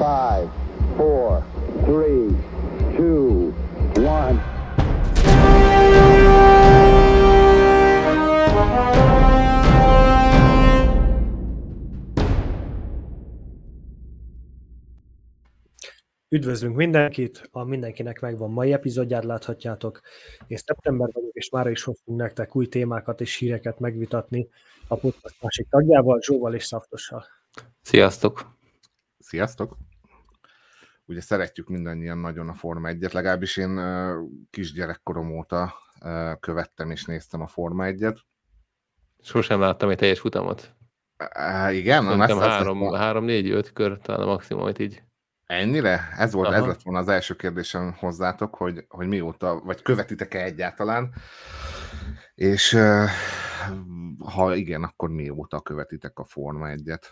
Five, four, three, two, one. Üdvözlünk mindenkit, a mindenkinek megvan mai epizódját láthatjátok. Én szeptember vagyok, és már is hoztunk nektek új témákat és híreket megvitatni a podcast másik tagjával, Zsóval és Szaftossal. Sziasztok! Sziasztok! Ugye szeretjük mindannyian nagyon a Forma 1-et, legalábbis én kisgyerekkorom óta követtem és néztem a Forma 1-et. Sosem láttam egy teljes futamot. Uh, igen? Szerintem három, három, négy, öt kör talán a maximum, amit így Ennyire? Ez volt, Aha. ez lett volna az első kérdésem hozzátok, hogy, hogy mióta, vagy követitek-e egyáltalán, és ha igen, akkor mióta követitek a Forma 1-et?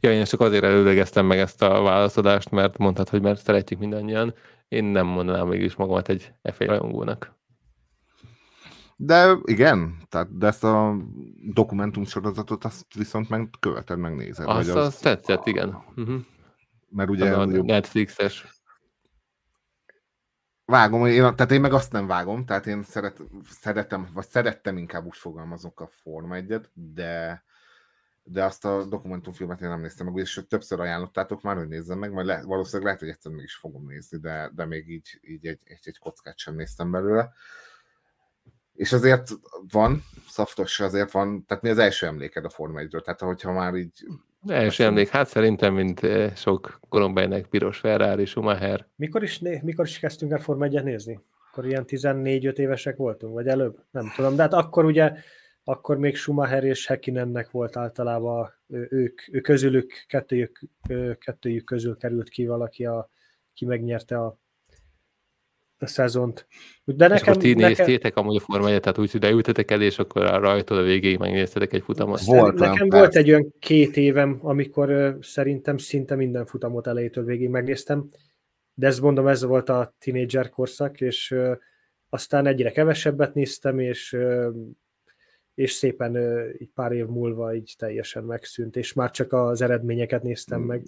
Ja, én csak azért előlegeztem meg ezt a válaszadást, mert mondtad, hogy mert szeretjük mindannyian. Én nem mondanám mégis magamat egy f rajongónak. De igen, tehát, de ezt a dokumentum sorozatot azt viszont meg követed, megnézed. Azt, az... azt tetszett, igen. Uh-huh. Mert ugye... A Netflixes. Vágom, én, tehát én meg azt nem vágom, tehát én szeret, szeretem, vagy szerettem inkább úgy fogalmazok a Forma 1 de de azt a dokumentumfilmet én nem néztem meg, és többször ajánlottátok már, hogy nézzem meg, majd le, valószínűleg lehet, hogy egyszer meg is fogom nézni, de, de még így, így egy, egy, egy kockát sem néztem belőle. És azért van, szaftos azért van, tehát mi az első emléked a Forma 1-ről, tehát hogyha már így Első emlék, hát szerintem, mint eh, sok korombejnek piros Ferrari, Schumacher. Mikor is, né- mikor is kezdtünk el Forma 1 nézni? Akkor ilyen 14-5 évesek voltunk, vagy előbb? Nem tudom, de hát akkor ugye, akkor még Schumacher és Hekinennek volt általában, ők, ők közülük, kettőjük, kettőjük közül került ki valaki, a, ki megnyerte a a szezont. De nekem, és akkor ti nekem... néztétek amúgy a Forma 1 tehát úgy, hogy beültetek el, és akkor rajtól a végéig megnéztetek egy futamot. Volt, nekem persze. volt egy olyan két évem, amikor szerintem szinte minden futamot elejétől végig megnéztem, de ezt mondom, ez volt a tínédzser korszak, és aztán egyre kevesebbet néztem, és és szépen így pár év múlva így teljesen megszűnt, és már csak az eredményeket néztem meg.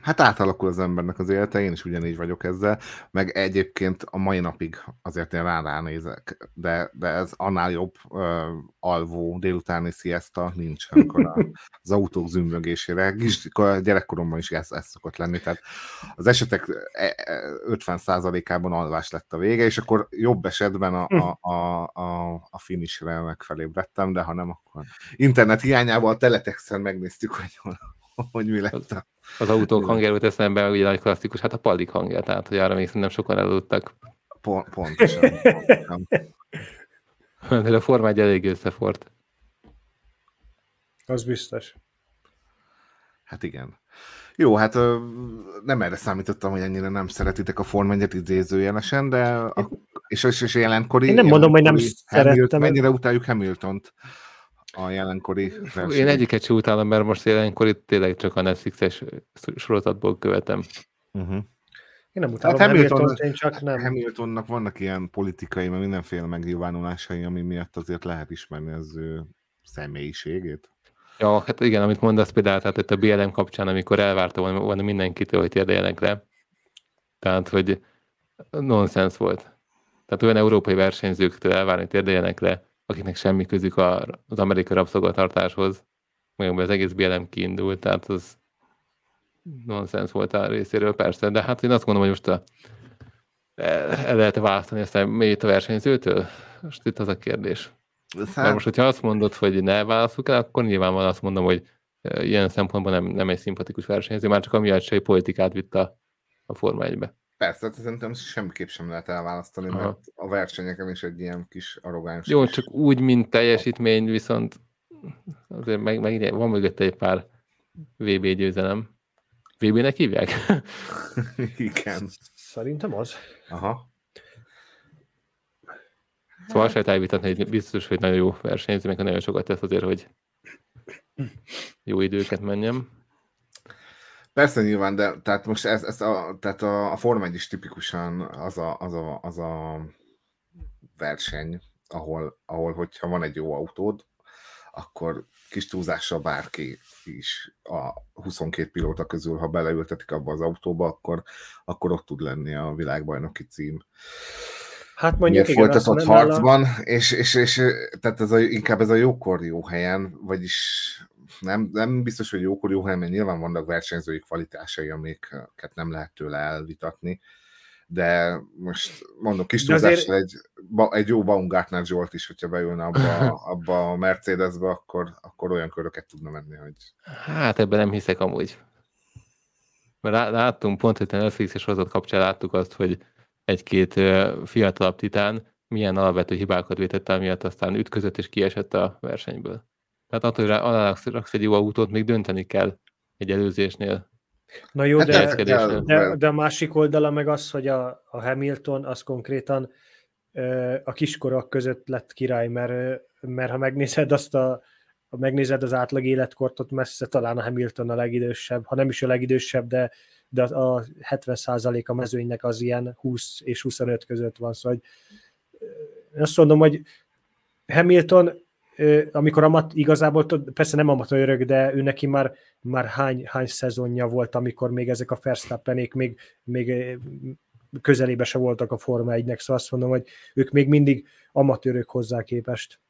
Hát átalakul az embernek az élete, én is ugyanígy vagyok ezzel, meg egyébként a mai napig azért én rá ránézek, de, de ez annál jobb uh, alvó délutáni sziaszta nincs, amikor az autók zümbögésére, gyerekkoromban is ez, ez szokott lenni, tehát az esetek 50%-ában e, e, alvás lett a vége, és akkor jobb esetben a, a, a, a, a finishre megfelébredtem, néztem, de ha nem, akkor internet hiányával a teletexen megnéztük, hogy, hogy mi lett a... Az autók hangjáról teszem be, ugye nagy klasszikus, hát a pallik hangja, tehát hogy arra még szerintem sokan eludtak. Pont, pontosan. pontosan. De a forma egy elég összefort. Az biztos. Hát igen. Jó, hát nem erre számítottam, hogy ennyire nem szeretitek a Form 1 idézőjelesen, de a, és, és, és jelenkori... Én nem mondom, hogy nem szerettem. Mennyire utáljuk Hamilton-t a jelenkori versenyt. Én egyiket sem utálom, mert most jelenkori tényleg csak a Netflixes sorozatból követem. Uh-huh. Én nem utálom hát Hamilton, Hamilton, én csak nem. Hamiltonnak vannak ilyen politikai, mert mindenféle megnyilvánulásai, ami miatt azért lehet ismerni az ő személyiségét. Ja, hát igen, amit mondasz például, tehát itt a BLM kapcsán, amikor elvárta volna mindenkitől, hogy térdeljenek le. Tehát, hogy nonsens volt. Tehát olyan európai versenyzőktől elvárni, hogy térdeljenek le, akiknek semmi közük az amerikai rabszolgatartáshoz, meg az egész BLM kiindult, tehát az nonsens volt a részéről, persze, de hát én azt gondolom, hogy most a, el lehet választani aztán mélyét a versenyzőtől? Most itt az a kérdés. Szám... Mert most, hogyha azt mondod, hogy ne válaszoljuk el, akkor nyilvánvalóan azt mondom, hogy ilyen szempontból nem, nem egy szimpatikus versenyző, már csak amiatt se egy politikát vitt a, a Forma 1-be. Persze, hát szerintem semmiképp sem lehet elválasztani, Aha. mert a versenyeken is egy ilyen kis arrogáns. Jó, csak úgy, mint teljesítmény, viszont azért meg, meg van mögötte egy pár VB győzelem. VB-nek hívják? Igen. Szerintem az. Aha. Szóval lehet elvitatni, hogy biztos, hogy nagyon jó versenyző, meg nagyon sokat tesz azért, hogy jó időket menjem. Persze nyilván, de tehát most ez, ez a, tehát a, a Forma 1 is tipikusan az a, az a, az a verseny, ahol, ahol hogyha van egy jó autód, akkor kis túlzással bárki is a 22 pilóta közül, ha beleültetik abba az autóba, akkor, akkor ott tud lenni a világbajnoki cím. Hát mondjuk igen, folytatott harcban, a... és, és, és, tehát ez a, inkább ez a jókor jó helyen, vagyis nem, nem biztos, hogy jókor jó helyen, mert nyilván vannak versenyzői kvalitásai, amiket nem lehet tőle elvitatni, de most mondom, kis azért... egy, egy jó Baumgartner Zsolt is, hogyha beülne abba, abba a Mercedesbe, akkor, akkor olyan köröket tudna menni, hogy... Hát ebben nem hiszek amúgy. Mert láttunk pont, hogy a Netflix és sorozat kapcsán láttuk azt, hogy egy-két fiatalabb titán milyen alapvető hibákat vétett el, miatt aztán ütközött és kiesett a versenyből. Tehát attól, hogy aláraksz egy jó autót, még dönteni kell egy előzésnél. Na jó, hát de, de, de, de a másik oldala meg az, hogy a, a Hamilton az konkrétan a kiskorok között lett király, mert, mert ha megnézed azt a, ha megnézed az átlag életkort, ott messze talán a Hamilton a legidősebb, ha nem is a legidősebb, de, de a 70% a mezőnynek az ilyen 20 és 25 között van, szóval hogy azt mondom, hogy Hamilton amikor amat, igazából, persze nem amatőrök, de ő neki már, már hány, hány szezonja volt, amikor még ezek a Verstappenék még, még közelébe se voltak a Forma 1-nek, szóval azt mondom, hogy ők még mindig amatőrök hozzá képest.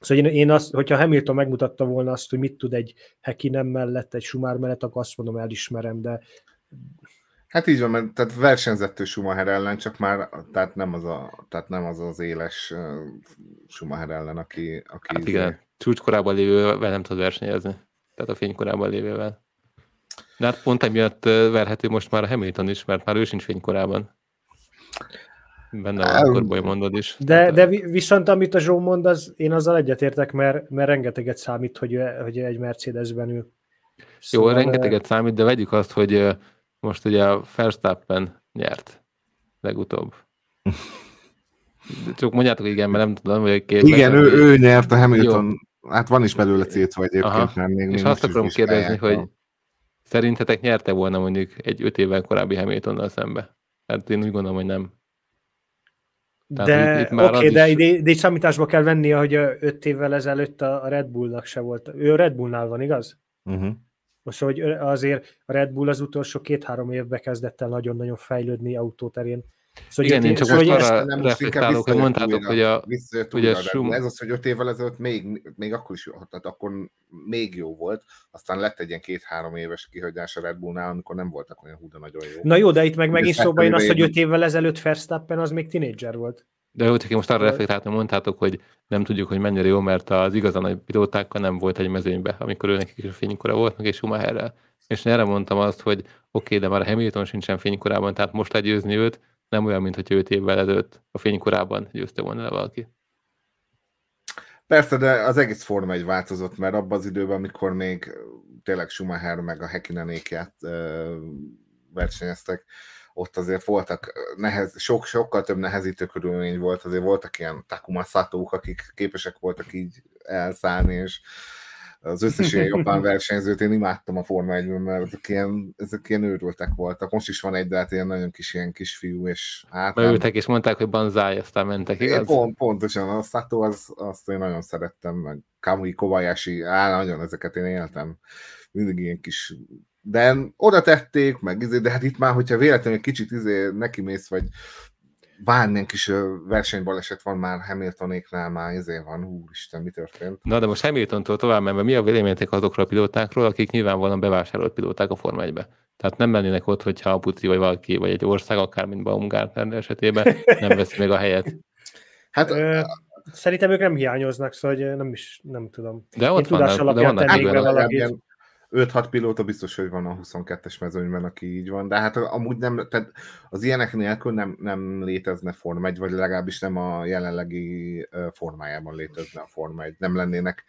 Szóval én, én azt, hogyha Hamilton megmutatta volna azt, hogy mit tud egy nem mellett, egy Sumár mellett, akkor azt mondom, elismerem, de Hát így van, mert tehát versenyzett Schumacher ellen, csak már tehát nem az, a, tehát nem az, az éles Schumacher ellen, aki... aki hát igen, izé... csúcskorában lévővel nem tud versenyezni. Tehát a fénykorában lévővel. De hát pont emiatt verhető most már a Hamilton is, mert már ő sincs fénykorában. Benne van, akkor boly mondod is. De, hát, de viszont amit a Zsó mond, az, én azzal egyetértek, mert, mert rengeteget számít, hogy, hogy egy Mercedesben ül. Szóval, Jó, rengeteget számít, de vegyük azt, hogy most ugye a Verstappen nyert legutóbb. Csak mondjátok igen, mert nem tudom, hogy két Igen, ő, ő nyert a Hamilton. Jó. Hát van is belőle vagy egyébként, Aha. mert még És azt akarom kérdezni, hogy szerintetek nyerte volna mondjuk egy öt évvel korábbi Hamiltonnal szembe? Hát én úgy gondolom, hogy nem. Tehát de oké, okay, de, is... de, számításba kell venni, hogy öt évvel ezelőtt a Red Bullnak se volt. Ő a Red Bullnál van, igaz? Uh-huh. Most, hogy azért a Red Bull az utolsó két-három évben kezdett el nagyon-nagyon fejlődni autóterén. Szóval Igen, én csak szóval most arra nem reflektálok, hogy mondtátok, hogy a... Ugye Schum... Ez az, hogy öt évvel ezelőtt még, még akkor is, tehát akkor még jó volt, aztán lett egy ilyen két-három éves kihagyás a Red Bullnál, amikor nem voltak olyan húda nagyon jó. Na jó, de itt meg megint szóba jön az, hogy öt évvel ezelőtt Verstappen az még tinédzser volt. De hogy most arra reflektáltam, mondtátok, hogy nem tudjuk, hogy mennyire jó, mert az igazán nagy pilótákkal nem volt egy mezőnybe, amikor őnek is a fénykora volt, meg és Schumacherrel. És erre mondtam azt, hogy oké, okay, de már a Hamilton sincsen fénykorában, tehát most legyőzni őt, nem olyan, mint hogy 5 évvel ezelőtt a fénykorában győzte volna le valaki. Persze, de az egész forma egy változott, mert abban az időben, amikor még tényleg Schumacher meg a Hekinenékját versenyeztek, ott azért voltak nehez, sok, sokkal több nehezítő körülmény volt, azért voltak ilyen Takuma Satók, akik képesek voltak így elszállni, és az összes ilyen japán versenyzőt én imádtam a Forma 1 mert ezek ilyen, ezek ilyen őrültek voltak. Most is van egy, de hát ilyen nagyon kis ilyen kisfiú, és hát... Beültek és mondták, hogy banzáj, aztán mentek, igaz? Pont, pontosan, a Sato az, azt én nagyon szerettem, meg Kamui Kobayashi, á, nagyon ezeket én éltem. Mindig ilyen kis de oda tették, meg izé, de hát itt már, hogyha véletlenül egy kicsit izé neki mész, vagy bármilyen kis versenybaleset van már Hamiltonéknál, már izé van, úristen, mi történt. Na de most Hamiltontól tovább menve, mi a véleményetek azokról a pilótákról, akik nyilvánvalóan bevásárolt pilóták a Forma 1 -be? Tehát nem mennének ott, hogyha a Puci vagy valaki, vagy egy ország, akár mint Baumgartner esetében nem veszi meg a helyet. Hát Szerintem ők nem hiányoznak, szóval nem is, nem tudom. De ott Én vannak, de vannak tennék be valakit. 5-6 pilóta biztos, hogy van a 22-es mezőnyben, aki így van, de hát amúgy nem, tehát az ilyenek nélkül nem, nem létezne Forma 1, vagy legalábbis nem a jelenlegi formájában létezne a Forma 1. Nem lennének,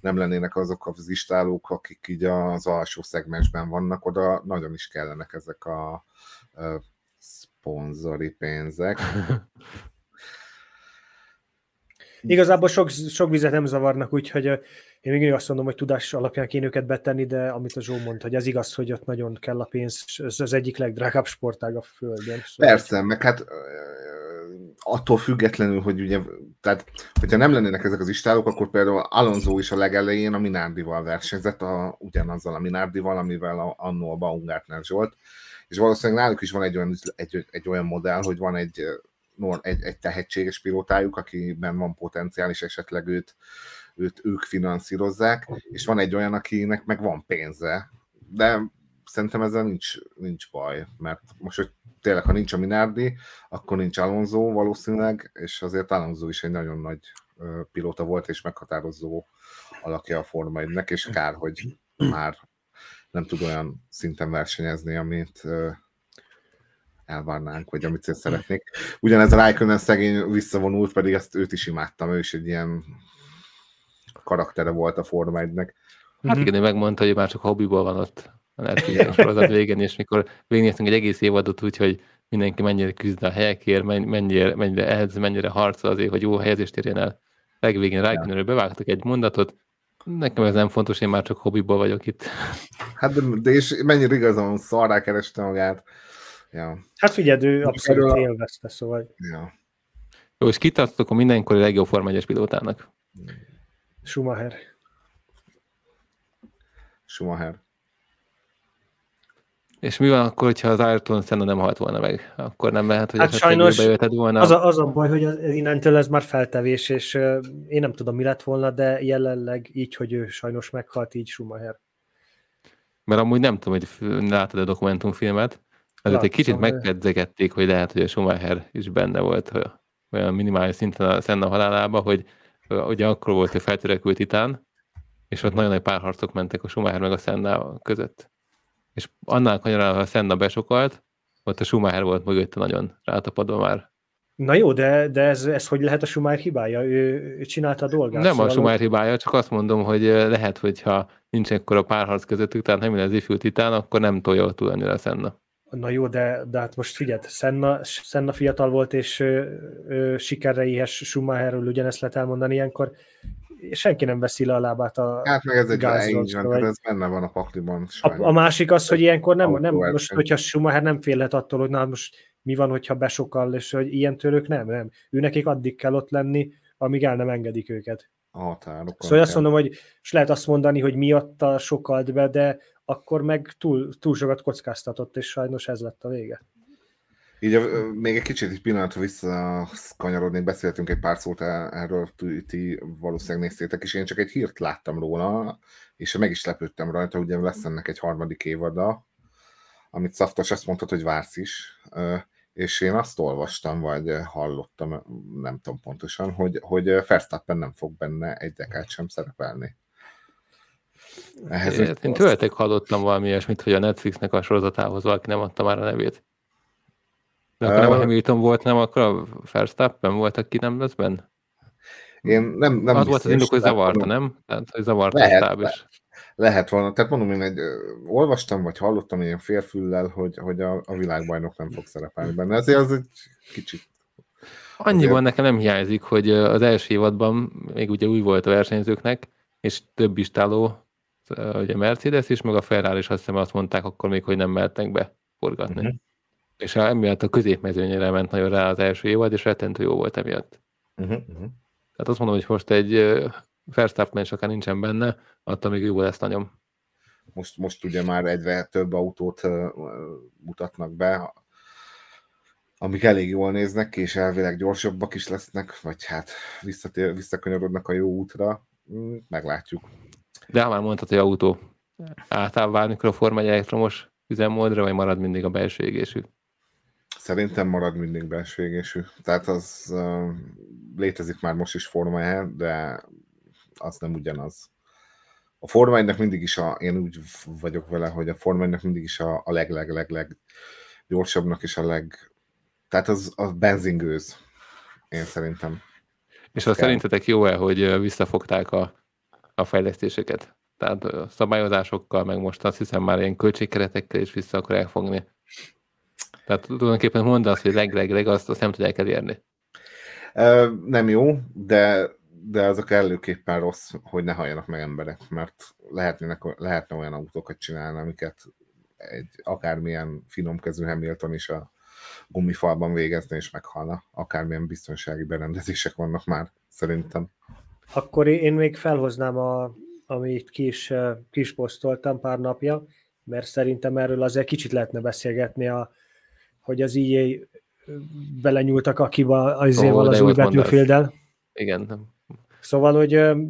nem lennének azok az istálók, akik így az alsó szegmensben vannak, oda nagyon is kellenek ezek a, a szponzori pénzek. Igazából sok, sok vizet nem zavarnak, úgyhogy én még azt mondom, hogy tudás alapján kéne őket betenni, de amit a Zsó mondta, hogy ez igaz, hogy ott nagyon kell a pénz, ez az egyik legdrágább sportág a Földön. Szóval Persze, meg hát attól függetlenül, hogy ugye, tehát, hogyha nem lennének ezek az istálok, akkor például Alonso is a legelején a Minardival versenyzett, a, ugyanazzal a Minardival, amivel a, annó a Baumgartner Zsolt, és valószínűleg náluk is van egy olyan, egy, egy olyan modell, hogy van egy, egy, egy tehetséges pilótájuk, akiben van potenciál, és esetleg őt, őt ők finanszírozzák, és van egy olyan, akinek meg van pénze, de szerintem ezzel nincs, nincs baj, mert most, hogy tényleg, ha nincs a Minardi, akkor nincs Alonso valószínűleg, és azért Alonso is egy nagyon nagy pilóta volt, és meghatározó alakja a Forma 1 és kár, hogy már nem tud olyan szinten versenyezni, amit elvárnánk, vagy amit én szeretnék. Ugyanez a Raikkonen szegény visszavonult, pedig ezt őt is imádtam, ő is egy ilyen karaktere volt a Forma 1-nek. Hát igen, ő megmondta, hogy már csak hobbiból van ott a Netflix sorozat végén, és mikor végignéztünk egy egész évadot úgy, hogy mindenki mennyire küzd a helyekért, mennyire, mennyire ehhez, mennyire harcol azért, hogy jó helyezést érjen el. Legvégén Raikkonenről bevágtak egy mondatot, Nekem ez nem fontos, én már csak hobbiból vagyok itt. Hát de, de és mennyire igazam, szarrá kereste magát. Ja. Hát figyeld, ő abszolút élvezte, szóval. Ja. Jó, és kitartok a mindenkori legjobb Forma 1 pilótának. Schumacher. Schumacher. És mi van akkor, hogyha az Ayrton Senna nem halt volna meg? Akkor nem lehet, hogy hát sajnos volna. Az a, az a baj, hogy az, innentől ez már feltevés, és uh, én nem tudom, mi lett volna, de jelenleg így, hogy ő sajnos meghalt, így Schumacher. Mert amúgy nem tudom, hogy látod a dokumentumfilmet, azért egy kicsit megkedzegették, hogy lehet, hogy a Schumacher is benne volt olyan minimális szinten a Senna halálába, hogy ugye akkor volt, hogy feltörekült titán, és ott nagyon nagy párharcok mentek a Schumacher meg a Senna között és annál kanyarán, ha Senna besokalt, ott a Schumacher volt mögötte nagyon rátapadva már. Na jó, de, de ez, ez hogy lehet a Schumacher hibája? Ő, ő csinálta a dolgát. Nem szóval a Schumacher hibája, csak azt mondom, hogy lehet, hogyha nincs ekkor a párharc közöttük, tehát nem az ifjú titán, akkor nem tolja túl annyira Senna. Na jó, de, de hát most figyeld, Senna, Senna fiatal volt, és ö, ö, sikerre éhes Schumacherről ugyanezt lehet elmondani ilyenkor senki nem veszi le a lábát a Hát meg ez egy van, vagy... ez benne van a pakliban. A, a, másik az, hogy ilyenkor nem, nem most, hogyha Schumacher nem félhet attól, hogy na most mi van, hogyha besokal, és hogy ilyen tőlük nem, nem. Ő nekik addig kell ott lenni, amíg el nem engedik őket. A határokon. Szóval azt mondom, hogy és lehet azt mondani, hogy miatta sokalt be, de akkor meg túl, túl sokat kockáztatott, és sajnos ez lett a vége. Így még egy kicsit egy pillanatra visszakanyarodnék, beszéltünk egy pár szót erről, ti valószínűleg néztétek, és én csak egy hírt láttam róla, és meg is lepődtem rajta, ugye lesz ennek egy harmadik évada, amit Szaftos azt mondta, hogy vársz is, és én azt olvastam, vagy hallottam, nem tudom pontosan, hogy, hogy Verstappen nem fog benne egy dekát sem szerepelni. Ehhez én, én tőletek hallottam valami ilyesmit, hogy a Netflixnek a sorozatához valaki nem adta már a nevét. De akkor nem a Hamilton volt, nem akkor a Verstappen volt, aki nem lesz benne? Én nem, nem Az volt az indok, hogy zavarta, nem? Tehát, hogy zavarta lehet, a stáb is. Lehet volna. Tehát mondom, én egy, olvastam, vagy hallottam ilyen félfüllel, hogy, hogy a, a világbajnok nem fog szerepelni benne. Ezért az egy kicsit Annyiban azért... nekem nem hiányzik, hogy az első évadban még ugye új volt a versenyzőknek, és több istáló, ugye Mercedes is, meg a Ferrari is azt hiszem azt mondták akkor még, hogy nem mehetnek be forgatni. Uh-huh és emiatt a középmezőnyére ment nagyon rá az első évad, és rettentő jó volt emiatt. Uh-huh, uh-huh. Tehát azt mondom, hogy most egy Verstappen is akár nincsen benne, attól még jó lesz nagyon. Most, most ugye már egyre több autót mutatnak be, amik elég jól néznek ki, és elvileg gyorsabbak is lesznek, vagy hát visszatér, visszakanyarodnak a jó útra, mm, meglátjuk. De már mondtad, hogy autó átáll válni a Forma 1 elektromos üzemmódra, vagy marad mindig a belső égésű? Szerintem marad mindig belső égésű. Tehát az uh, létezik már most is Forma de az nem ugyanaz. A Forma mindig is a, én úgy vagyok vele, hogy a Forma mindig is a, a leg, leg, leg, leg gyorsabbnak és a leg, tehát az a benzingőz, én szerintem. És azt szerintetek jó-e, hogy visszafogták a, a fejlesztéseket? Tehát szabályozásokkal, meg most azt hiszem már ilyen költségkeretekkel is vissza akarják fogni tehát tulajdonképpen mondd azt, hogy leg-leg-leg azt, azt nem tudják elérni. Nem jó, de, de az a kellőképpen rossz, hogy ne halljanak meg emberek, mert lehetnének, lehetne olyan autókat csinálni, amiket egy akármilyen finomkezű Hamilton is a gumifalban végezni, és meghalna. Akármilyen biztonsági berendezések vannak már, szerintem. Akkor én még felhoznám, a, amit ki is, ki is posztoltam pár napja, mert szerintem erről azért kicsit lehetne beszélgetni, a, hogy az EA belenyúltak akiba az oh, az új battlefield Igen. Nem. Szóval, hogy ö,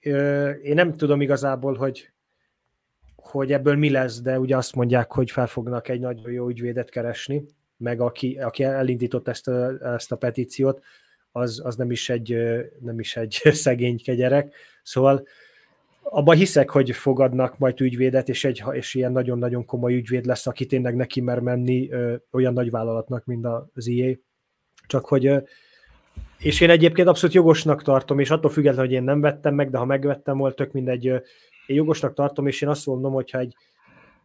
ö, én nem tudom igazából, hogy hogy ebből mi lesz, de ugye azt mondják, hogy fel fognak egy nagyon jó ügyvédet keresni, meg aki, aki elindított ezt a, ezt a petíciót, az, az nem, is egy, nem is egy szegényke gyerek. Szóval abban hiszek, hogy fogadnak majd ügyvédet, és, egy, és ilyen nagyon-nagyon komoly ügyvéd lesz, aki tényleg neki mer menni olyan nagy vállalatnak, mint az EA. Csak hogy, és én egyébként abszolút jogosnak tartom, és attól függetlenül, hogy én nem vettem meg, de ha megvettem volt, tök mindegy, én jogosnak tartom, és én azt mondom, hogyha egy,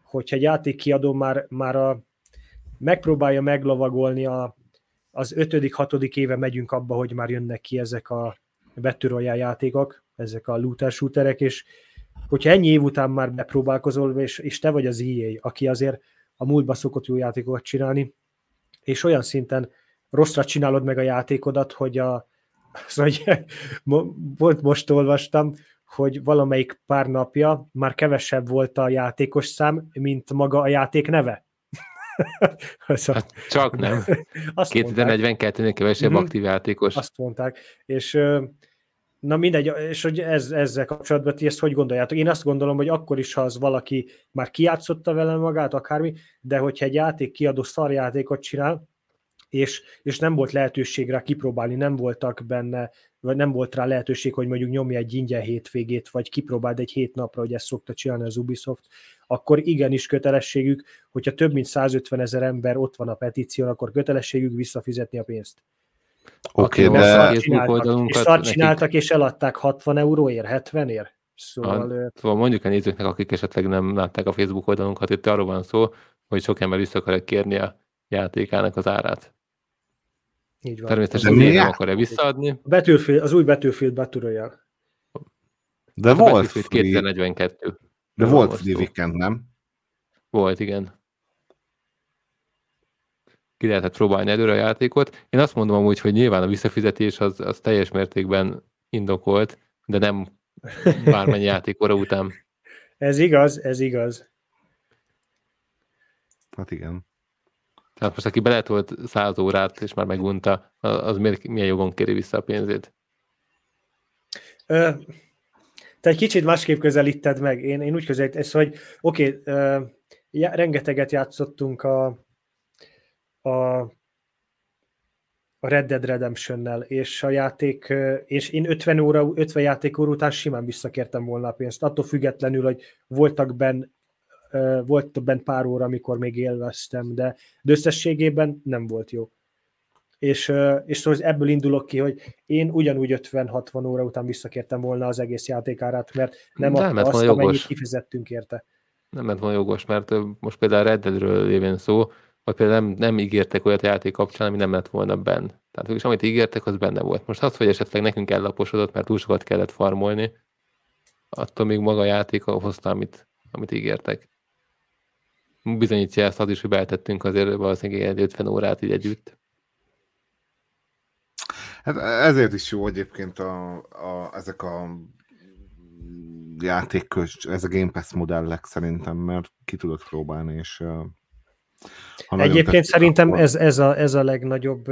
hogyha egy játékkiadó már, már a, megpróbálja meglovagolni a, az ötödik, hatodik éve megyünk abba, hogy már jönnek ki ezek a Battle játékok, ezek a looter shooterek, és hogyha ennyi év után már bepróbálkozol, és, és te vagy az EA, aki azért a múltba szokott jó játékokat csinálni, és olyan szinten rosszra csinálod meg a játékodat, hogy a, az, hogy most olvastam, hogy valamelyik pár napja már kevesebb volt a játékos szám, mint maga a játék neve. szóval, hát csak nem. 2042-nél kevesebb mm-hmm. aktív játékos. Azt mondták. És na mindegy, és hogy ez, ezzel kapcsolatban ti ezt hogy gondoljátok? Én azt gondolom, hogy akkor is, ha az valaki már kiátszotta vele magát, akármi, de hogyha egy játék kiadó szarjátékot csinál, és, és nem volt lehetőség rá kipróbálni, nem voltak benne, vagy nem volt rá lehetőség, hogy mondjuk nyomja egy ingyen hétvégét, vagy kipróbáld egy hét napra, hogy ezt szokta csinálni az Ubisoft, akkor igenis kötelességük, hogyha több mint 150 ezer ember ott van a petíción, akkor kötelességük visszafizetni a pénzt. Oké, okay, de... És szart csináltak, és eladták 60 euróért, 70 ér. Szóval, a, szóval mondjuk a nézőknek, akik esetleg nem látták a Facebook oldalunkat, itt arról van szó, hogy sok ember vissza akarja kérni a játékának az árát. Így van. Természetesen nem akarja visszaadni. A Battlefield, az új Battlefield Battle Royale. De a volt Battlefield 2042. De volt Free Weekend, nem? Volt, igen. Ki lehetett próbálni előre a játékot. Én azt mondom amúgy, hogy nyilván a visszafizetés az, az teljes mértékben indokolt, de nem bármennyi játék óra után. Ez igaz, ez igaz. Hát igen. Tehát most aki beletolt száz órát, és már megunta, az miért, milyen jogon kéri vissza a pénzét? Ö, te egy kicsit másképp közelíted meg. Én, én úgy közelítem, hogy oké, okay, rengeteget játszottunk a, a, a Red Dead Redemption-nel, és a játék, és én 50 óra, 50 játék óra után simán visszakértem volna a pénzt, attól függetlenül, hogy voltak benne volt bent pár óra, amikor még élveztem, de, de összességében nem volt jó. És, és szóval ebből indulok ki, hogy én ugyanúgy 50-60 óra után visszakértem volna az egész játékárát, mert nem, nem adta azt, jogos. amennyit kifizettünk érte. Nem lett volna jogos, mert most például Red Deadről lévén szó, vagy például nem, nem ígértek olyat játék kapcsán, ami nem lett volna benne. Tehát és amit ígértek, az benne volt. Most az, hogy esetleg nekünk ellaposodott, mert túl sokat kellett farmolni, attól még maga a játék hozta, amit, amit ígértek bizonyítja ezt az is, hogy beltettünk azért valószínűleg egy 50 órát így együtt. Hát ezért is jó egyébként a, a, ezek a játékos, ez a Game Pass modellek szerintem, mert ki tudod próbálni, és ha Egyébként tetszik, szerintem akkor... ez, ez, a, ez a legnagyobb,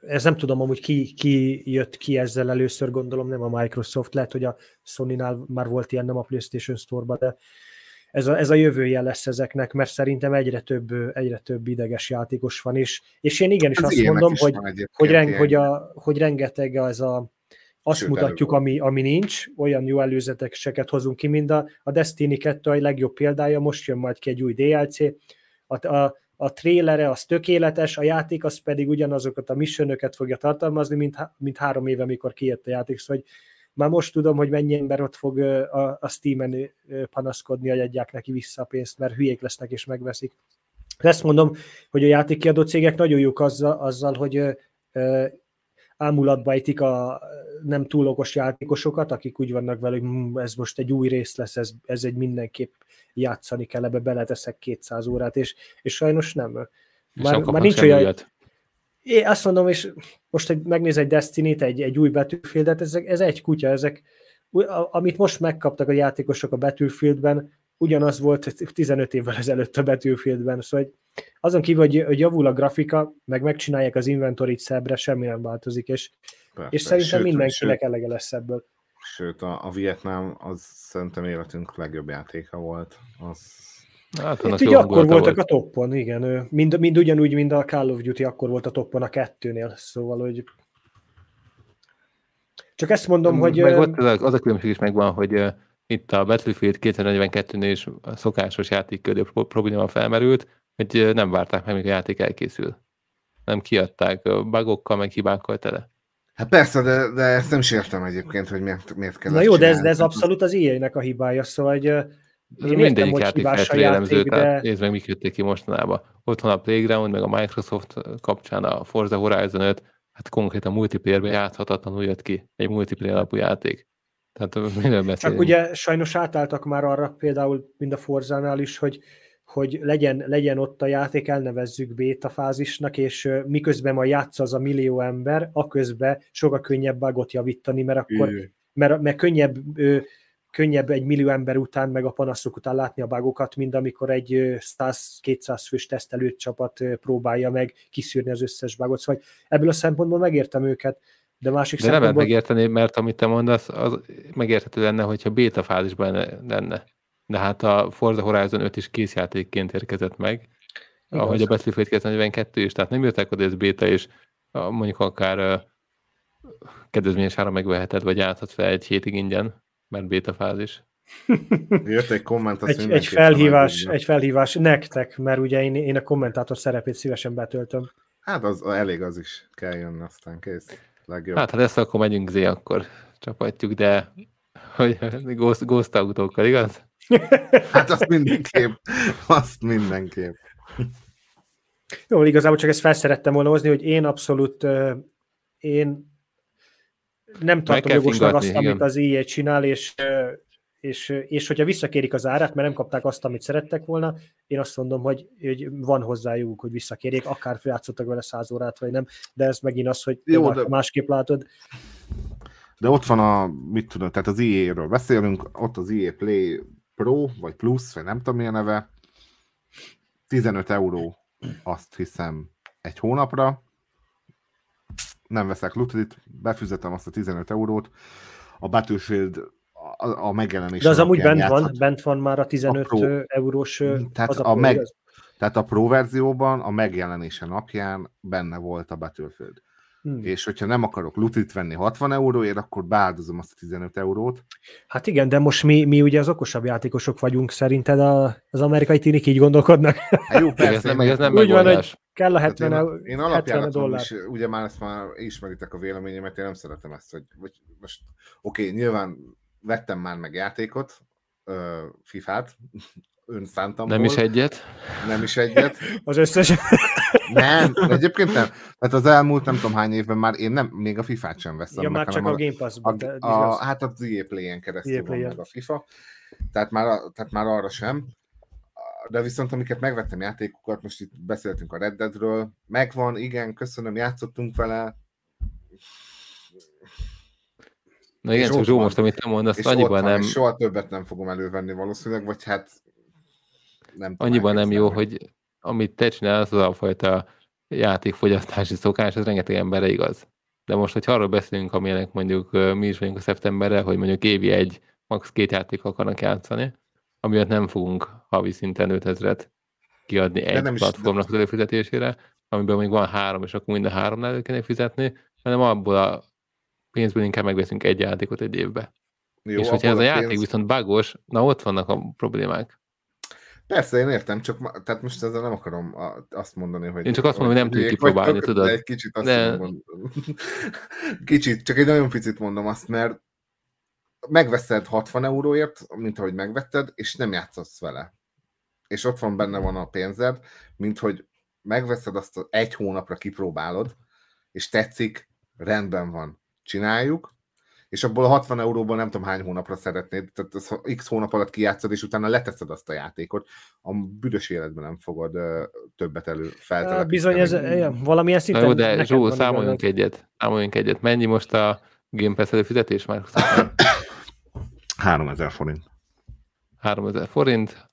ez nem tudom amúgy ki, ki jött ki ezzel először, gondolom nem a Microsoft, lehet, hogy a Sony-nál már volt ilyen, nem a PlayStation Store-ba, de ez a, ez a jövője lesz ezeknek, mert szerintem egyre több, egyre több ideges játékos van, és, és én igenis ez azt mondom, hogy, hogy, reng, hogy, a, hogy rengeteg az a, azt Sőt, mutatjuk, ami, ami nincs, olyan jó előzeteseket hozunk ki, mint a, a Destiny 2 a legjobb példája, most jön majd ki egy új DLC, a, a, a trélere az tökéletes, a játék az pedig ugyanazokat a missionöket fogja tartalmazni, mint, mint három éve, amikor kijött a játék, szóval hogy már most tudom, hogy mennyi ember ott fog a, a Steam-en panaszkodni, hogy adják neki vissza a pénzt, mert hülyék lesznek és megveszik. Ezt mondom, hogy a játékkiadó cégek nagyon jók azzal, azzal hogy ámulatba ejtik a nem túl okos játékosokat, akik úgy vannak vele, hogy hm, ez most egy új rész lesz, ez, ez egy mindenképp játszani kell, ebbe beleteszek 200 órát, és, és sajnos nem. Már- már nincs olyan- újat. Én azt mondom, és most egy, megnéz egy Destiny-t, egy, egy új Battlefield-et, ez, ez egy kutya, ezek, amit most megkaptak a játékosok a Battlefieldben, ugyanaz volt 15 évvel ezelőtt a Battlefieldben, szóval hogy azon kívül, hogy, hogy javul a grafika, meg megcsinálják az inventorit szebbre, semmi nem változik, és, Persze. és szerintem Sőt- mindenkinek elege lesz ebből. Sőt, a, a Vietnám az szerintem életünk legjobb játéka volt. Az... Hát Itt ugye akkor voltak volt. a toppon, igen. ő- Mind, mind ugyanúgy, mint a Call of Duty, akkor volt a toppon a kettőnél, szóval, hogy csak ezt mondom, hogy meg ö, ott az a, az a különbség is megvan, hogy uh, itt a Battlefield 2042-nél is a szokásos játékkörű pro- probléma felmerült, hogy uh, nem várták meg, míg a játék elkészül. Nem kiadták uh, bugokkal, meg hibákkal tele. Hát persze, de, de ezt nem is értem egyébként, hogy miért, miért kell Na jó, de ez, de ez abszolút az EA-nek a hibája, szóval hogy, ö, én értem, Mindegyik hogy játék hibás a felfelé jellemző, játék, tehát de nézd meg, mik jöttek ki mostanában. Ott van a Playground, meg a Microsoft kapcsán a Forza Horizon 5, hát konkrétan multiplayerbe játhatatlanul jött ki egy multiplayer alapú játék. Tehát miről beszélünk? csak ugye sajnos átálltak már arra, például mind a Forzánál is, hogy hogy legyen, legyen ott a játék, elnevezzük beta fázisnak, és miközben ma játsz az a millió ember, aközben sokkal könnyebb bugot javítani, mert akkor mert, mert könnyebb, könnyebb egy millió ember után, meg a panaszok után látni a bugokat, mint amikor egy ö, 100-200 fős tesztelő csapat próbálja meg kiszűrni az összes bugot. Szóval ebből a szempontból megértem őket, de másik De nem szempontból... megérteni, mert amit te mondasz, az megérthető lenne, hogyha beta fázisban lenne-. De hát a Forza Horizon 5 is készjátékként érkezett meg, Igaz. ahogy a Battlefield 2042 is, tehát nem jöttek oda, ez beta, és mondjuk akár kedvezményes ára megveheted, vagy játszhatsz fel egy hétig ingyen, mert beta fázis. Jött egy komment, azt egy, egy, felhívás, egy felhívás nektek, mert ugye én, én a kommentátor szerepét szívesen betöltöm. Hát az elég az is. Kell jönni, aztán kész. Legjobb. Hát ha lesz, akkor megyünk zé, akkor csapatjuk, de hogy ghost, ghost autókkal, igaz? Hát azt mindenképp. Azt mindenképp. Jó, igazából csak ezt felszerettem volna hozni, hogy én abszolút én nem tartom jogosnak azt, amit igen. az EA csinál, és, ö, és, ö, és hogyha visszakérik az árát, mert nem kapták azt, amit szerettek volna, én azt mondom, hogy, hogy van hozzá joguk, hogy visszakérjék, akár játszottak vele száz órát, vagy nem, de ez megint az, hogy Jó, de... másképp látod. De ott van a, mit tudom, tehát az EA-ről beszélünk, ott az EA Play Pro, vagy Plus, vagy nem tudom milyen neve, 15 euró, azt hiszem, egy hónapra. Nem veszek lutit, befizetem azt a 15 eurót. A Battlefield a, a megjelenés De az amúgy bent van, játszhat- bent van már a 15 Pro- Pro... eurós ö, Tehát az a a, Pro, meg- igaz? Tehát a Pro verzióban a megjelenése napján benne volt a Battlefield. Hmm. És hogyha nem akarok lutit venni 60 euróért, akkor beáldozom azt a 15 eurót. Hát igen, de most mi, mi ugye az okosabb játékosok vagyunk, szerinted a, az amerikai tinik így gondolkodnak? Hát jó, Meg ez persze, nem, ez nem Úgy van, megoldás. Kell a Tehát 70, én, eu- a- én 70 alapjáraton dollár. is, ugye már ezt már ismeritek a véleményemet, én nem szeretem ezt, hogy, hogy most oké, okay, nyilván vettem már meg játékot, uh, FIFA-t, önszántamból, Nem is egyet. nem is egyet, Az összes... nem, egyébként nem. Tehát az elmúlt nem tudom hány évben már én nem, még a FIFA-t sem veszem ja, meg, már csak hanem a Game Pass-ban. de- a, a, hát az EA Play-en keresztül EA van meg a FIFA, tehát már, a- tehát már arra sem. De viszont amiket megvettem játékokat, most itt beszéltünk a Red Deadről, megvan, igen, köszönöm, játszottunk vele, Na igen, csak Zsó, most amit te mondasz, annyiban nem, és soha többet nem fogom elővenni valószínűleg, vagy hát nem annyiban nem jó, hogy amit te csinálsz, az a fajta játékfogyasztási szokás, ez rengeteg emberre igaz. De most, hogy arról beszélünk, amilyenek mondjuk mi is vagyunk a szeptemberre, hogy mondjuk évi egy, max. két játék akarnak játszani, amiatt nem fogunk havi szinten 5000-et kiadni egy nem is- platformnak az előfizetésére, amiben még van három, és akkor mind a háromnál elő kéne fizetni, hanem abból a pénzből inkább megveszünk egy játékot egy évbe. Jó, és hogyha ez a játék pénz- viszont bugos, na ott vannak a problémák. Persze, én értem, csak tehát most ezzel nem akarom a, azt mondani, hogy... Én csak azt mondom, hogy nem tudjuk kipróbálni, tudod? Egy kicsit azt De- de... mondom. Kicsit, csak egy nagyon picit mondom azt, mert megveszed 60 euróért, mint ahogy megvetted, és nem játszasz vele. És ott van benne van a pénzed, mint hogy megveszed azt az egy hónapra kipróbálod, és tetszik, rendben van, csináljuk, és abból a 60 euróból nem tudom hány hónapra szeretnéd, tehát az x hónap alatt kijátszod, és utána leteszed azt a játékot, a büdös életben nem fogod uh, többet elő feltelepíteni. Bizony, ez ja, valamilyen szinten... Na jó, de Zsó, számoljunk egyet, számoljunk egyet. Mennyi most a Game Pass előfizetés már? 3000 forint. 3000 forint,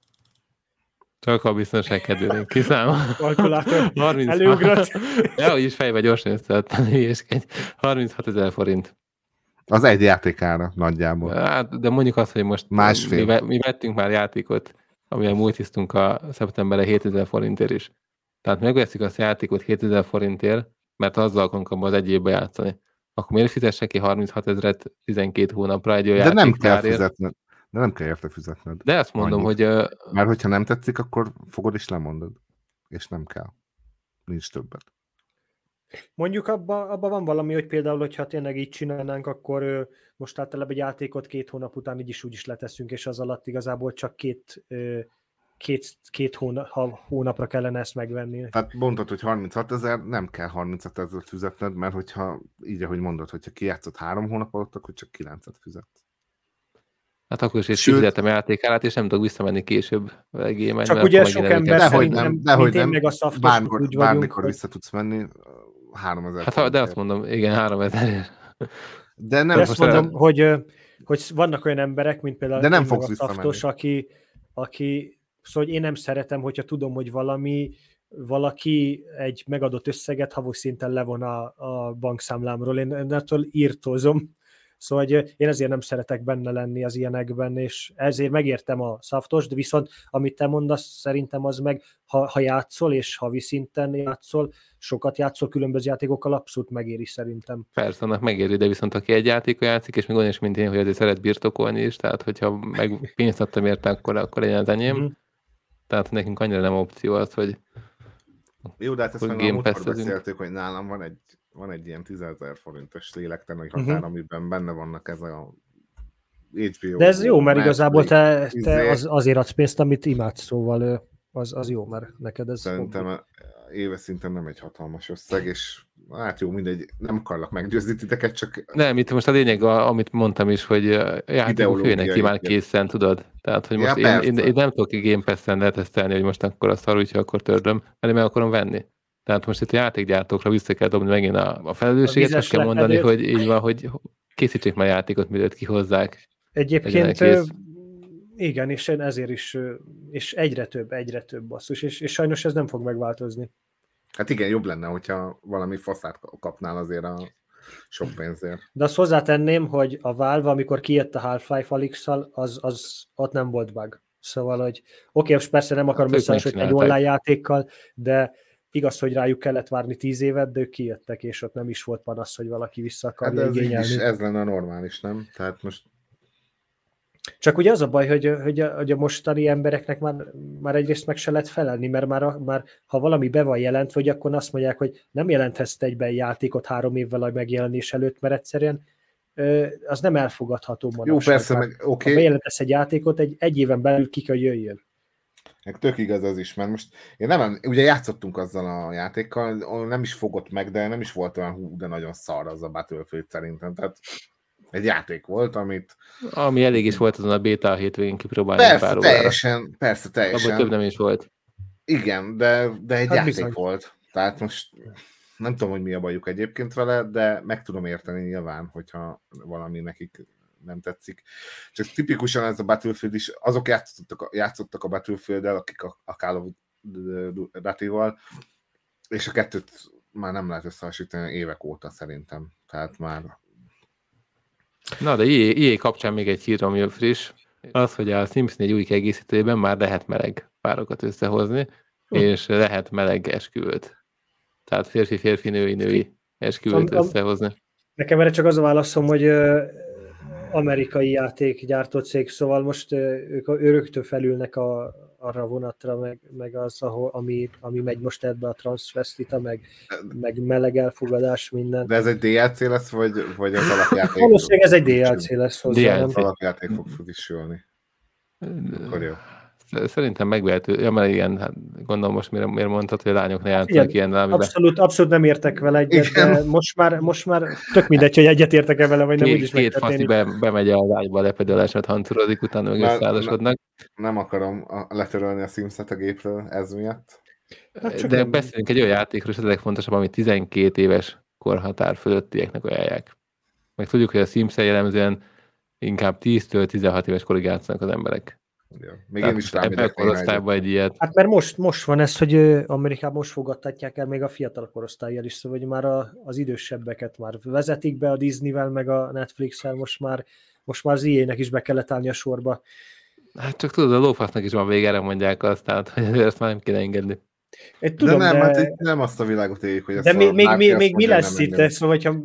csak a biztonság kedvéért kiszámol. Kalkulátor 30, előugrott. ja, hogy is fejbe gyorsan összeadtam, hülyeskedj. 36 ezer forint. Az egy játékára nagyjából. Hát, de mondjuk azt, hogy most Másfél. Mi, mi vettünk már játékot, amivel múltiztunk a szeptemberre 7000 forintért is. Tehát megveszik azt a játékot 7000 forintért, mert azzal abban az egy évbe játszani. Akkor miért fizessek ki 36 ezeret 12 hónapra egy olyan De nem kell fizetned. De nem kell érte fizetned. De azt mondom, Annyit. hogy... Mert hogyha nem tetszik, akkor fogod és lemondod. És nem kell. Nincs többet. Mondjuk abban abba van valami, hogy például, hogyha tényleg így csinálnánk, akkor ö, most általában egy játékot két hónap után így is úgy is leteszünk, és az alatt igazából csak két, ö, két, két hónap, hónapra kellene ezt megvenni. Tehát mondtad, hogy 36 ezer, nem kell 36 ezer fizetned, mert hogyha így, ahogy mondod, hogyha kijátszott három hónap alatt, akkor csak 9-et fizetsz. Hát akkor is Sőt, fizetem játékálát, és nem tudok visszamenni később game Csak ugye sok ember dehogy nem, dehogy nem, meg a szaftos, bármikor, úgy bármikor vissza tudsz menni, 3000 Hát de azt mondom, igen, 3000 De nem de azt mondom, el... hogy, hogy vannak olyan emberek, mint például de nem fogsz a szaftos, aki, aki szóval én nem szeretem, hogyha tudom, hogy valami valaki egy megadott összeget havos szinten levon a, a bankszámlámról. Én ettől írtózom, Szóval hogy én ezért nem szeretek benne lenni az ilyenekben, és ezért megértem a szaftos, de viszont amit te mondasz, szerintem az meg, ha, ha játszol, és havi szinten játszol, sokat játszol különböző játékokkal, abszolút megéri szerintem. Persze, annak megéri, de viszont aki egy játékot játszik, és még olyan is, mint én, hogy azért szeret birtokolni is, tehát hogyha meg pénzt adtam érte, akkor, akkor legyen az enyém. Mm-hmm. Tehát nekünk annyira nem opció az, hogy jó, de hát ezt meg a beszéltük, hogy nálam van egy van egy ilyen 10 forintos lélektelen határ, uh-huh. amiben benne vannak ez a HBO. De ez jó, mert igazából te, te izé- az, azért adsz pénzt, amit imádsz, szóval az, az jó, mert neked ez... Szerintem fog... éves szinten nem egy hatalmas összeg, és hát jó, mindegy, nem akarlak meggyőzni titeket, csak... Nem, itt most a lényeg, amit mondtam is, hogy játékok főnek ki már készen, tudod? Tehát, hogy most ja, én, én, én, nem tudok Game Pass-en letesztelni, hogy most akkor a szar, úgyhogy akkor tördöm, mert én meg akarom venni. Tehát most itt a játékgyártókra vissza kell dobni megint a, a felelősséget, a kell mondani, hogy így van, hogy készítsék már játékot, mielőtt kihozzák. Egyébként igen, és én ezért is, és egyre több, egyre több basszus, és, és sajnos ez nem fog megváltozni. Hát igen, jobb lenne, hogyha valami faszát kapnál azért a sok pénzért. De azt hozzátenném, hogy a Valve, amikor kijött a Half-Life alyx az, az ott nem volt bug. Szóval, hogy oké, okay, persze nem akarom hát, összehasonlítani egy online játékkal, de Igaz, hogy rájuk kellett várni tíz évet, de ők kijöttek, és ott nem is volt panasz, hogy valaki vissza akarja hát ez igényelni. Is, ez lenne normális, nem? Tehát most csak ugye az a baj, hogy, hogy, a, hogy a mostani embereknek már, már egyrészt meg se lehet felelni, mert már, már ha valami be van jelentve, hogy akkor azt mondják, hogy nem jelenthetsz egyben játékot három évvel a megjelenés előtt, mert egyszerűen az nem elfogadható manapság. Jó, persze, meg oké. Okay. Ha bejelentesz egy játékot, egy, egy éven belül ki kell jöjjön. Meg tök igaz az is, mert most én nem, ugye játszottunk azzal a játékkal, nem is fogott meg, de nem is volt olyan hú, de nagyon szar az a Battlefield szerintem, tehát egy játék volt, amit... Ami elég is volt azon a beta a hétvégén kipróbálni persze, pár teljesen, órára. persze, teljesen. Abban több nem is volt. Igen, de, de egy hát játék bizony. volt. Tehát most nem tudom, hogy mi a bajuk egyébként vele, de meg tudom érteni nyilván, hogyha valami nekik nem tetszik. Csak tipikusan ez a Battlefield is, azok játszottak, játszottak a Battlefield-el, akik a, a Call of Duty-val, és a kettőt már nem lehet összehasonlítani évek óta szerintem. Tehát már... Na, de EA kapcsán még egy hír, ami friss, az, hogy a Sims 4 új kiegészítőjében már lehet meleg párokat összehozni, hm. és lehet meleg esküvőt. Tehát férfi-férfi, női-női esküvőt összehozni. Nekem erre csak az a válaszom, hogy amerikai játékgyártó cég, szóval most ők öröktől felülnek a, arra a vonatra, meg, meg az, ahol, ami, ami megy most ebbe a transvestita, meg, meg meleg elfogadás, minden. De ez egy DLC lesz, vagy, vagy az alapjáték? Valószínűleg ez egy DLC lesz hozzá. DLC. alapjáték fog frissülni. Akkor jó. Szerintem megvehető. Ja, mert ilyen, hát gondolom most miért, miért mondtad, hogy a lányok ne játszanak ilyen, amiben... Abszolút, abszolút nem értek vele egyet, de most már, most már tök mindegy, hogy egyet értek-e vele, vagy nem két, úgyis Két faszi be, bemegy a lágyba, lepedőleset hancorodik, utána meg összeállásodnak. Nem akarom a, letörölni a Sims-et a gépről ez miatt. Hát de nem... beszélünk egy olyan játékról, és ez a legfontosabb, ami 12 éves korhatár fölöttieknek ajánlják. Meg tudjuk, hogy a sims jellemzően inkább 10-től 16 éves korig játszanak az emberek. Ja. Még Tehát én is rámegyek korosztályban egy ilyet. Hát mert most, most van ez, hogy Amerikában most fogadtatják el még a fiatal korosztályjal is, szóval hogy már a, az idősebbeket már vezetik be a Disney-vel, meg a Netflix-el, most már, most már az ijének is be kellett állni a sorba. Hát csak tudod, a lófasznak is van végére mondják azt, tehát hogy ezt már nem kéne engedni. Én tudom, de nem, de... hát nem azt a világot éljük, hogy ezt De még, a még, még, még mi lesz itt, ez, szóval, hogyha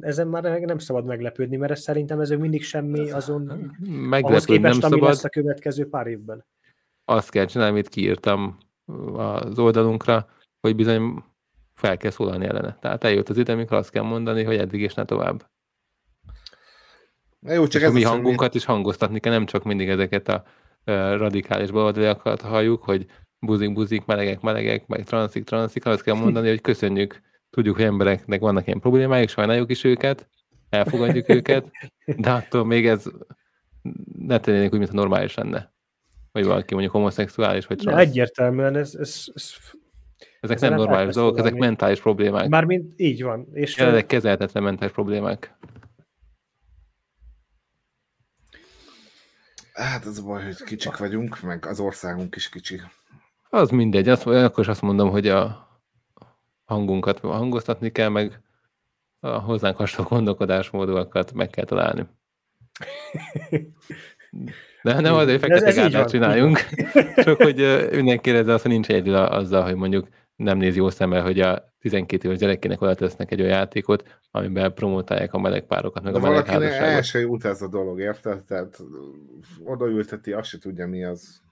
ezen már nem szabad meglepődni, mert ez szerintem ez mindig semmi azon, ahhoz képest, nem ami szabad. lesz a következő pár évben. Azt kell csinálni, amit kiírtam az oldalunkra, hogy bizony fel kell szólalni ellene. Tehát eljött az ide, amikor azt kell mondani, hogy eddig és ne tovább. Jó, csak és ez a mi hangunkat is hangoztatni kell, nem csak mindig ezeket a radikális baloldaliakat halljuk, hogy buzik, buzik, melegek, melegek, meg transzik, transzik, azt kell mondani, hogy köszönjük, tudjuk, hogy embereknek vannak ilyen problémáik, sajnáljuk is őket, elfogadjuk őket, de attól még ez ne tennének úgy, mintha normális lenne. Hogy valaki mondjuk homoszexuális, vagy transz. Egyértelműen ez, ez, ez ezek nem normális dolgok, ezek mentális problémák. Mármint így van. És Jelenleg kezelhetetlen mentális problémák. Hát ez a baj, hogy kicsik vagyunk, meg az országunk is kicsi. Az mindegy, azt, akkor is azt mondom, hogy a hangunkat hangoztatni kell, meg a hozzánk hasonló gondolkodásmódokat meg kell találni. De nem azért fekete gárdát csináljunk, csak hogy mindenki érezze azt, hogy nincs egyedül azzal, hogy mondjuk nem nézi jó szemmel, hogy a 12 éves gyerekének oda tesznek egy olyan játékot, amiben promotálják a meleg párokat, meg De a meleg házasságot. el se jut ez a dolog, érted? Tehát odaülteti, azt se tudja mi az.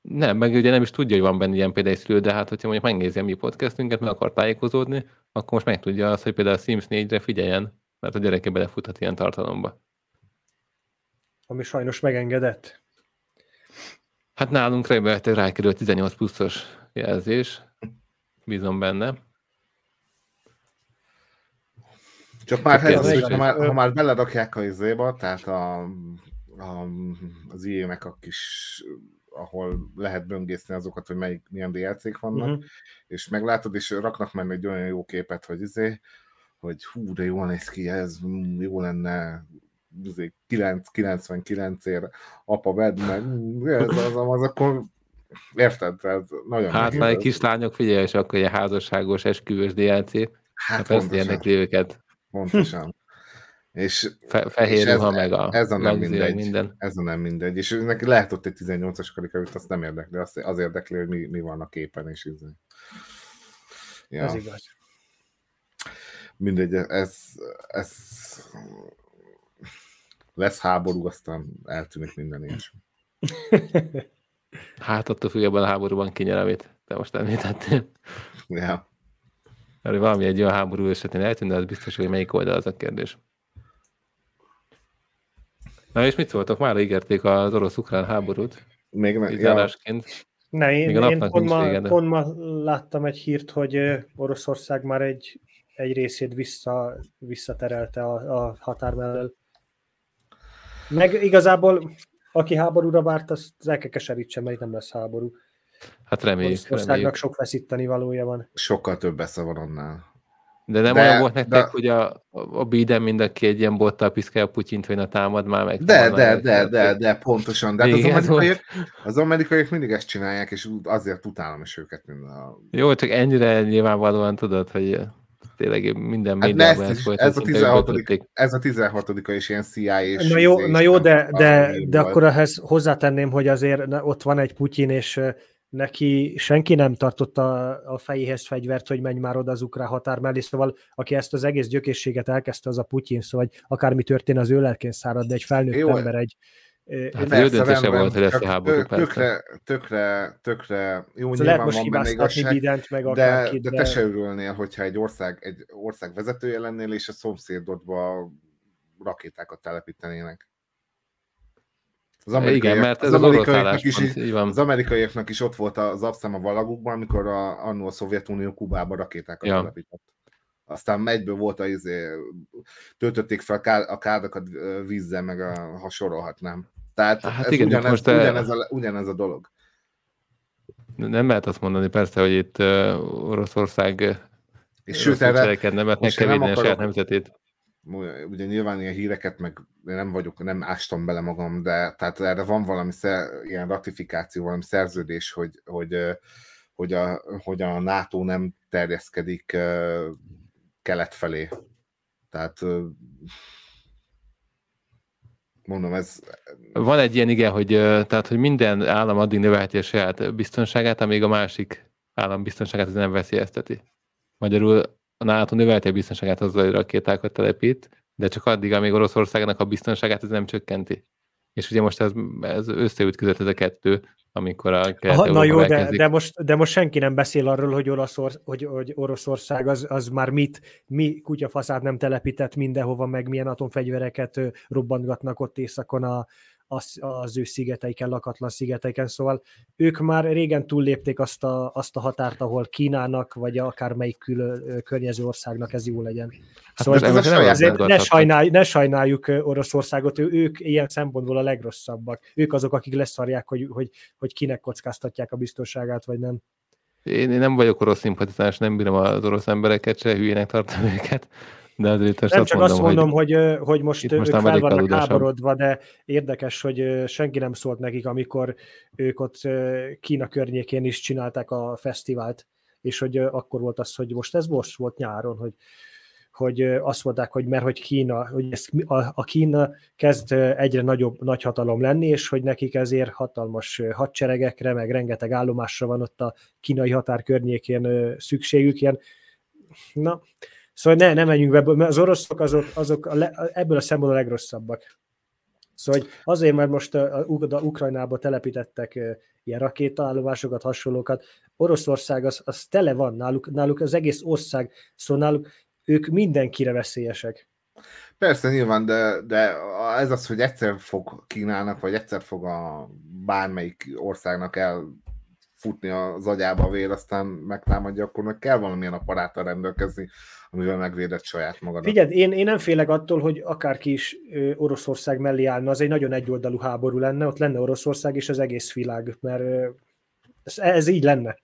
Nem, meg ugye nem is tudja, hogy van benne ilyen például szülő, de hát hogyha mondjuk megnézi a mi podcastünket, meg akar tájékozódni, akkor most megtudja azt, hogy például a Sims 4-re figyeljen, mert a gyereke belefuthat ilyen tartalomba. Ami sajnos megengedett. Hát nálunk remélhetőleg rákerült 18 pluszos jelzés, bízom benne. Csak már, helyzet, ha, már, ha már belerakják a izéba, tehát a, a, az ilyenek a kis ahol lehet böngészni azokat, hogy melyik, milyen DLC-k vannak, uh-huh. és meglátod, és raknak menni egy olyan jó képet, hogy izé, hogy hú, de jól néz ki ez, mm, jó lenne 999 ér apa vedd meg, ez az, az, az, akkor érted? Tehát nagyon hát már egy kislányok, figyelj, és akkor egy házasságos, esküvős DLC, hát, hát ezt érdekli őket. Pontosan. És, Fe, fehér és ruha, meg a ez a nem mindegy. Minden. Ez a nem mindegy. És neki lehet ott egy 18-as karika, azt nem érdekli, azt, az érdekli, hogy mi, mi van a képen, és ez. Ja. Ez igaz. Mindegy, ez, ez lesz háború, aztán eltűnik minden is. Hát attól függően a háborúban kinyel, amit te most említettél. Ja. Mert valami egy olyan háború esetén eltűnt, de az biztos, hogy melyik oldal az a kérdés. Na és mit szóltok? Már ígérték az orosz-ukrán háborút. Még nem. Ja. Ne, én, Még én pont, ma, vége, de... pont ma láttam egy hírt, hogy Oroszország már egy, egy részét vissza, visszaterelte a, a határ mellől. Meg igazából, aki háborúra várt, az el kell keserítsen, mert nem lesz háború. Hát reméljük. Oroszországnak reméljük. sok veszíteni valója van. Sokkal több esze van annál. De nem de, olyan volt nektek, de, hogy a, a Biden mind aki egy ilyen bottal piszkálja Putyint, hogy na támad már meg. De, de, de, de, de, de, pontosan. De hát az, amerikaiak, az amerikaiak mindig ezt csinálják, és azért utálom is őket. Minden a... Jó, csak ennyire nyilvánvalóan tudod, hogy tényleg minden hát médiában ez, volt, ez, a 16 ez a 16 is ilyen CIA és Na jó, na jó de, de, de akkor ehhez hozzátenném, hogy azért ott van egy Putyin, és neki senki nem tartotta a fejéhez fegyvert, hogy menj már oda az ukrán határ mellé, szóval aki ezt az egész gyökészséget elkezdte, az a Putyin, szóval hogy akármi történt, az ő lelkén szárad, de egy felnőtt Jó, ember, egy, Hát ő döntése volt, hogy lesz a háború, tökre, tökre, tökre, jó, szóval nyilván van benne igazság, meg de, de, de, te se örülnél, hogyha egy ország, egy ország vezetője lennél, és a szomszédodba rakétákat telepítenének. Az amerikaiak, mert ez az, az amerikaiaknak is, így az amerikaiaknak is ott volt az abszám a valagukban, amikor a, annó a Szovjetunió Kubába rakétákat Ja. telepített. Aztán egyből volt a izé, töltötték fel a ká- a kádakat vízzel, meg a, ha sorolhatnám. Tehát Hát ez igen, igen, ugyanez, most, ugyanez, a, ugyanez a dolog. Nem lehet azt mondani persze, hogy itt uh, Oroszország És sőt, erre, mert meg kell nem védeni a saját akarok- nemzetét. Ugye nyilván ilyen híreket, meg nem vagyok, nem ástam bele magam, de tehát erre van valami szer, ilyen ratifikáció, valami szerződés, hogy, hogy, hogy, a, hogy a NATO nem terjeszkedik kelet felé. Tehát mondom, ez Van egy ilyen igen, hogy, tehát, hogy minden állam addig növelheti a saját biztonságát, amíg a másik állam biztonságát nem veszélyezteti. Magyarul a NATO növelheti a biztonságát azzal, hogy rakétákat telepít, de csak addig, amíg Oroszországnak a biztonságát ez nem csökkenti. És ugye most ez, ez összeütközött ez a kettő, amikor a kelet Na jó, de, elkezdik. de, most, de most senki nem beszél arról, hogy, Oroszor, hogy, hogy Oroszország az, az már mit, mi kutyafaszát nem telepített mindenhova, meg milyen atomfegyvereket robbantgatnak ott északon a, az, az ő szigeteiken, lakatlan szigeteiken, szóval ők már régen túllépték azt a, azt a határt, ahol Kínának, vagy akármelyik külön ö, környező országnak ez jó legyen. Hát Szóval ez a nem azért ne, sajnálj, ne sajnáljuk Oroszországot, ő, ők ilyen szempontból a legrosszabbak. Ők azok, akik leszarják, hogy, hogy, hogy kinek kockáztatják a biztonságát, vagy nem. Én, én nem vagyok orosz szimpatizás, nem bírom az orosz embereket, se hülyének tartom őket, de azért Nem csak azt mondom, hogy hogy, hogy, most, itt ők most fel vannak háborodva, de érdekes, hogy senki nem szólt nekik, amikor ők ott Kína környékén is csinálták a fesztivált, és hogy akkor volt az, hogy most ez most volt nyáron, hogy hogy azt mondták, hogy mert hogy Kína, hogy ez, a, a Kína kezd egyre nagyobb nagyhatalom lenni, és hogy nekik ezért hatalmas hadseregekre, meg rengeteg állomásra van ott a kínai határ környékén szükségük, ilyen, na, Szóval ne, ne menjünk be, mert az oroszok azok, azok a le, ebből a szempontból a legrosszabbak. Szóval azért, mert most a, a, Ukrajnába telepítettek ilyen rakétaállomásokat, hasonlókat, Oroszország az, az tele van náluk, náluk az egész ország, szóval náluk ők mindenkire veszélyesek. Persze, nyilván, de, de ez az, hogy egyszer fog Kínának, vagy egyszer fog a bármelyik országnak elfutni az agyába a vér, aztán megtámadja, akkor meg kell valamilyen apparáttal rendelkezni, amivel megvédett saját magadat. Figyeld, én, én nem félek attól, hogy akárki is Oroszország mellé állna, az egy nagyon egyoldalú háború lenne, ott lenne Oroszország és az egész világ, mert ez, ez így lenne.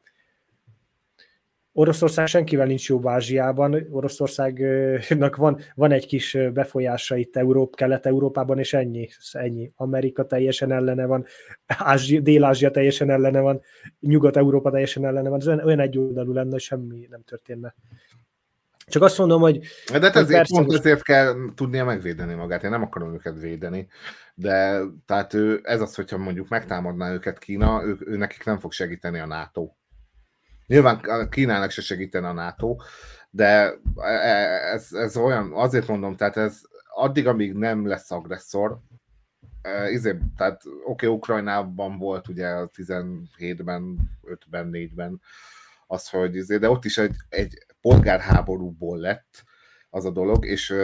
Oroszország senkivel nincs jó Ázsiában, Oroszországnak van, van egy kis befolyása itt Európ, Kelet-Európában, és ennyi, ennyi. Amerika teljesen ellene van, Ázsia, Dél-Ázsia teljesen ellene van, Nyugat-Európa teljesen ellene van, ez olyan, olyan egyoldalú lenne, hogy semmi nem történne. Csak azt mondom, hogy De hát ezért, persze pont ezért kell tudnia megvédeni magát. Én nem akarom őket védeni, de tehát ő, ez az, hogyha mondjuk megtámadná őket Kína, ő, ő nekik nem fog segíteni a NATO. Nyilván a Kínának se segítene a NATO, de e- ez, ez olyan, azért mondom, tehát ez addig, amíg nem lesz agresszor, e, izé, tehát oké, okay, Ukrajnában volt ugye a 17-ben, 5-ben, 4-ben az, hogy izé, de ott is egy, egy polgárháborúból lett az a dolog, és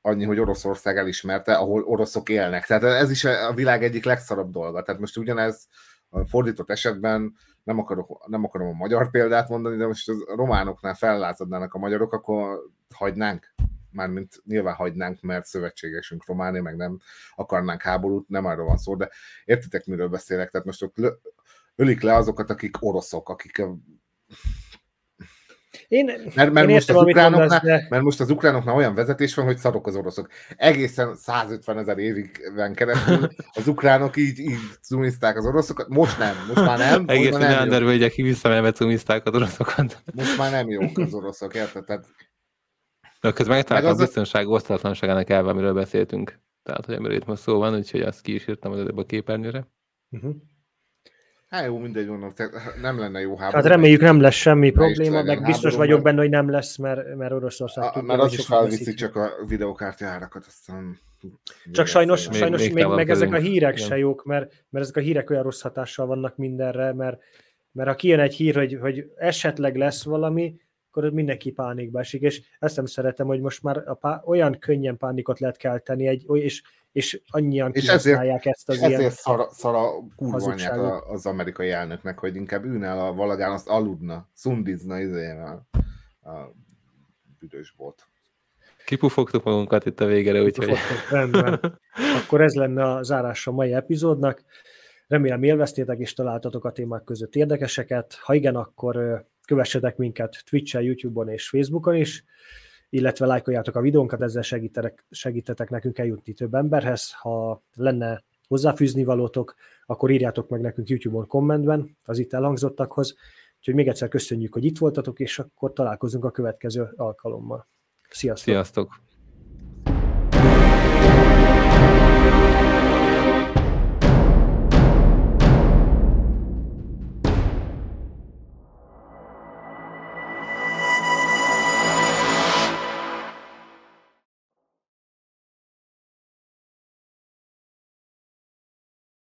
annyi, hogy Oroszország elismerte, ahol oroszok élnek. Tehát ez is a világ egyik legszarabb dolga. Tehát most ugyanez a fordított esetben nem, akarok, nem akarom a magyar példát mondani, de most az románoknál fellázadnának a magyarok, akkor hagynánk. Mármint nyilván hagynánk, mert szövetségesünk Románia, meg nem akarnánk háborút, nem arról van szó, de értitek, miről beszélek? Tehát most ott ölik le azokat, akik oroszok, akik én, mert, mert, én most értem, az amit mondasz, ukránoknál, de mert most az ukránoknál olyan vezetés van, hogy szarok az oroszok. Egészen 150 ezer évig keresztül az ukránok így, így cumizták az oroszokat. Most nem, most már nem. Most egészen már nem, Neander jók. völgyek visszamenve cumizták az oroszokat. most már nem jók az oroszok, érted? Tehát De közben megtaláltam Meg a az a- biztonság osztatlanságának elve, amiről beszéltünk. Tehát, hogy amiről itt most szó van, úgyhogy azt ki is írtam az előbb a képernyőre. uh-huh. Hát jó, mindegy, mondom, tehát nem lenne jó háború. Hát reméljük nem lesz semmi probléma, meg biztos háború, vagyok mert- benne, hogy nem lesz, mert, mert Oroszország A, tudja, mert hogy az is felviszi csak a videókártya árakat, aztán... Csak sajnos, Még- sajnos még még, meg ezek a hírek Igen. se jók, mert, mert ezek a hírek olyan rossz hatással vannak mindenre, mert, mert ha kijön egy hír, hogy, hogy esetleg lesz valami, akkor mindenki pánikba esik, és ezt nem szeretem, hogy most már a pá- olyan könnyen pánikot lehet kelteni, egy, és, és annyian És ezért, ezt az és ezért ilyen... szar, szar a kurva anyját hazugságot. a- az amerikai elnöknek, hogy inkább ülne a valagán, azt aludna, szundizna izével a büdös bot. Kipufogtuk magunkat itt a végére, úgyhogy Rendben. Akkor ez lenne a zárása a mai epizódnak. Remélem élveztétek és találtatok a témák között érdekeseket. Ha igen, akkor kövessetek minket Twitch-en, YouTube-on és Facebookon is, illetve lájkoljátok a videónkat, ezzel segítetek, segítetek nekünk eljutni több emberhez. Ha lenne hozzáfűzni valótok, akkor írjátok meg nekünk YouTube-on kommentben az itt elhangzottakhoz. Úgyhogy még egyszer köszönjük, hogy itt voltatok, és akkor találkozunk a következő alkalommal. Sziasztok! sziasztok!